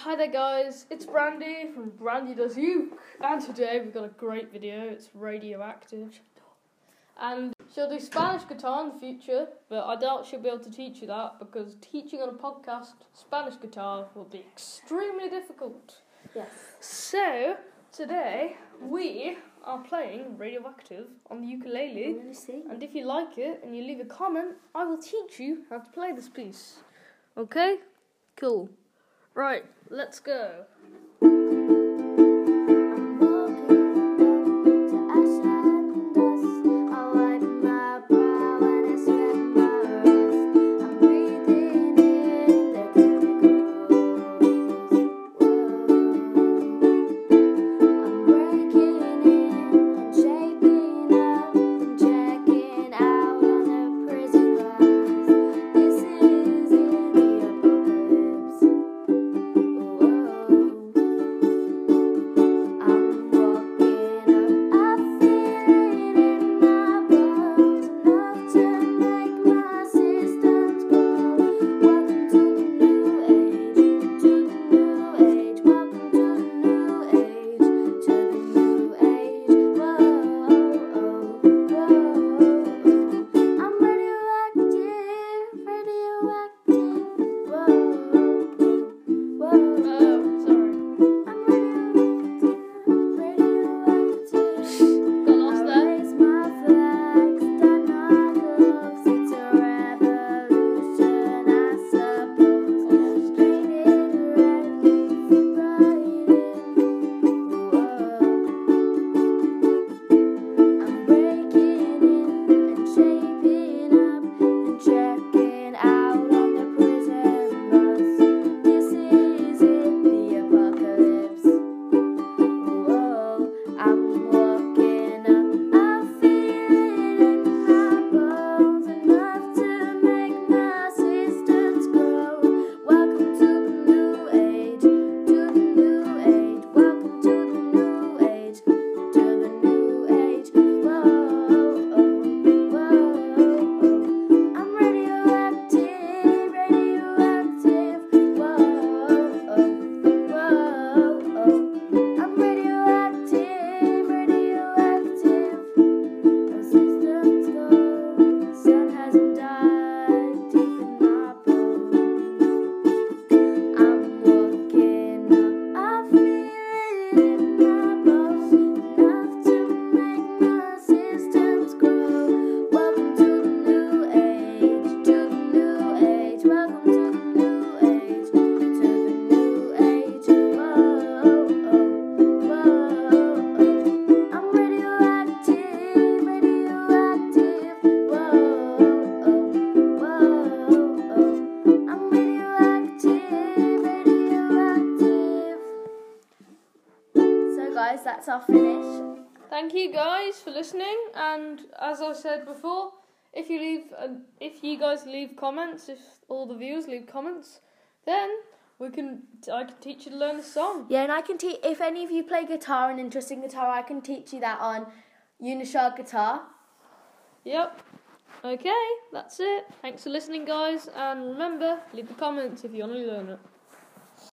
Hi there, guys. It's Brandy from Brandy Does You, and today we've got a great video. It's radioactive, and she'll do Spanish guitar in the future, but I doubt she'll be able to teach you that because teaching on a podcast Spanish guitar will be extremely difficult. Yes. So today we are playing radioactive on the ukulele. See. And if you like it and you leave a comment, I will teach you how to play this piece. Okay? Cool. Right, let's go. Sun guys, that's our finish. Thank you guys for listening. And as I said before, if you leave, uh, if you guys leave comments, if all the viewers leave comments, then we can. I can teach you to learn the song. Yeah, and I can teach. If any of you play guitar, an interesting guitar, I can teach you that on Unishark guitar. Yep. Okay, that's it. Thanks for listening, guys. And remember, leave the comments if you want to learn it.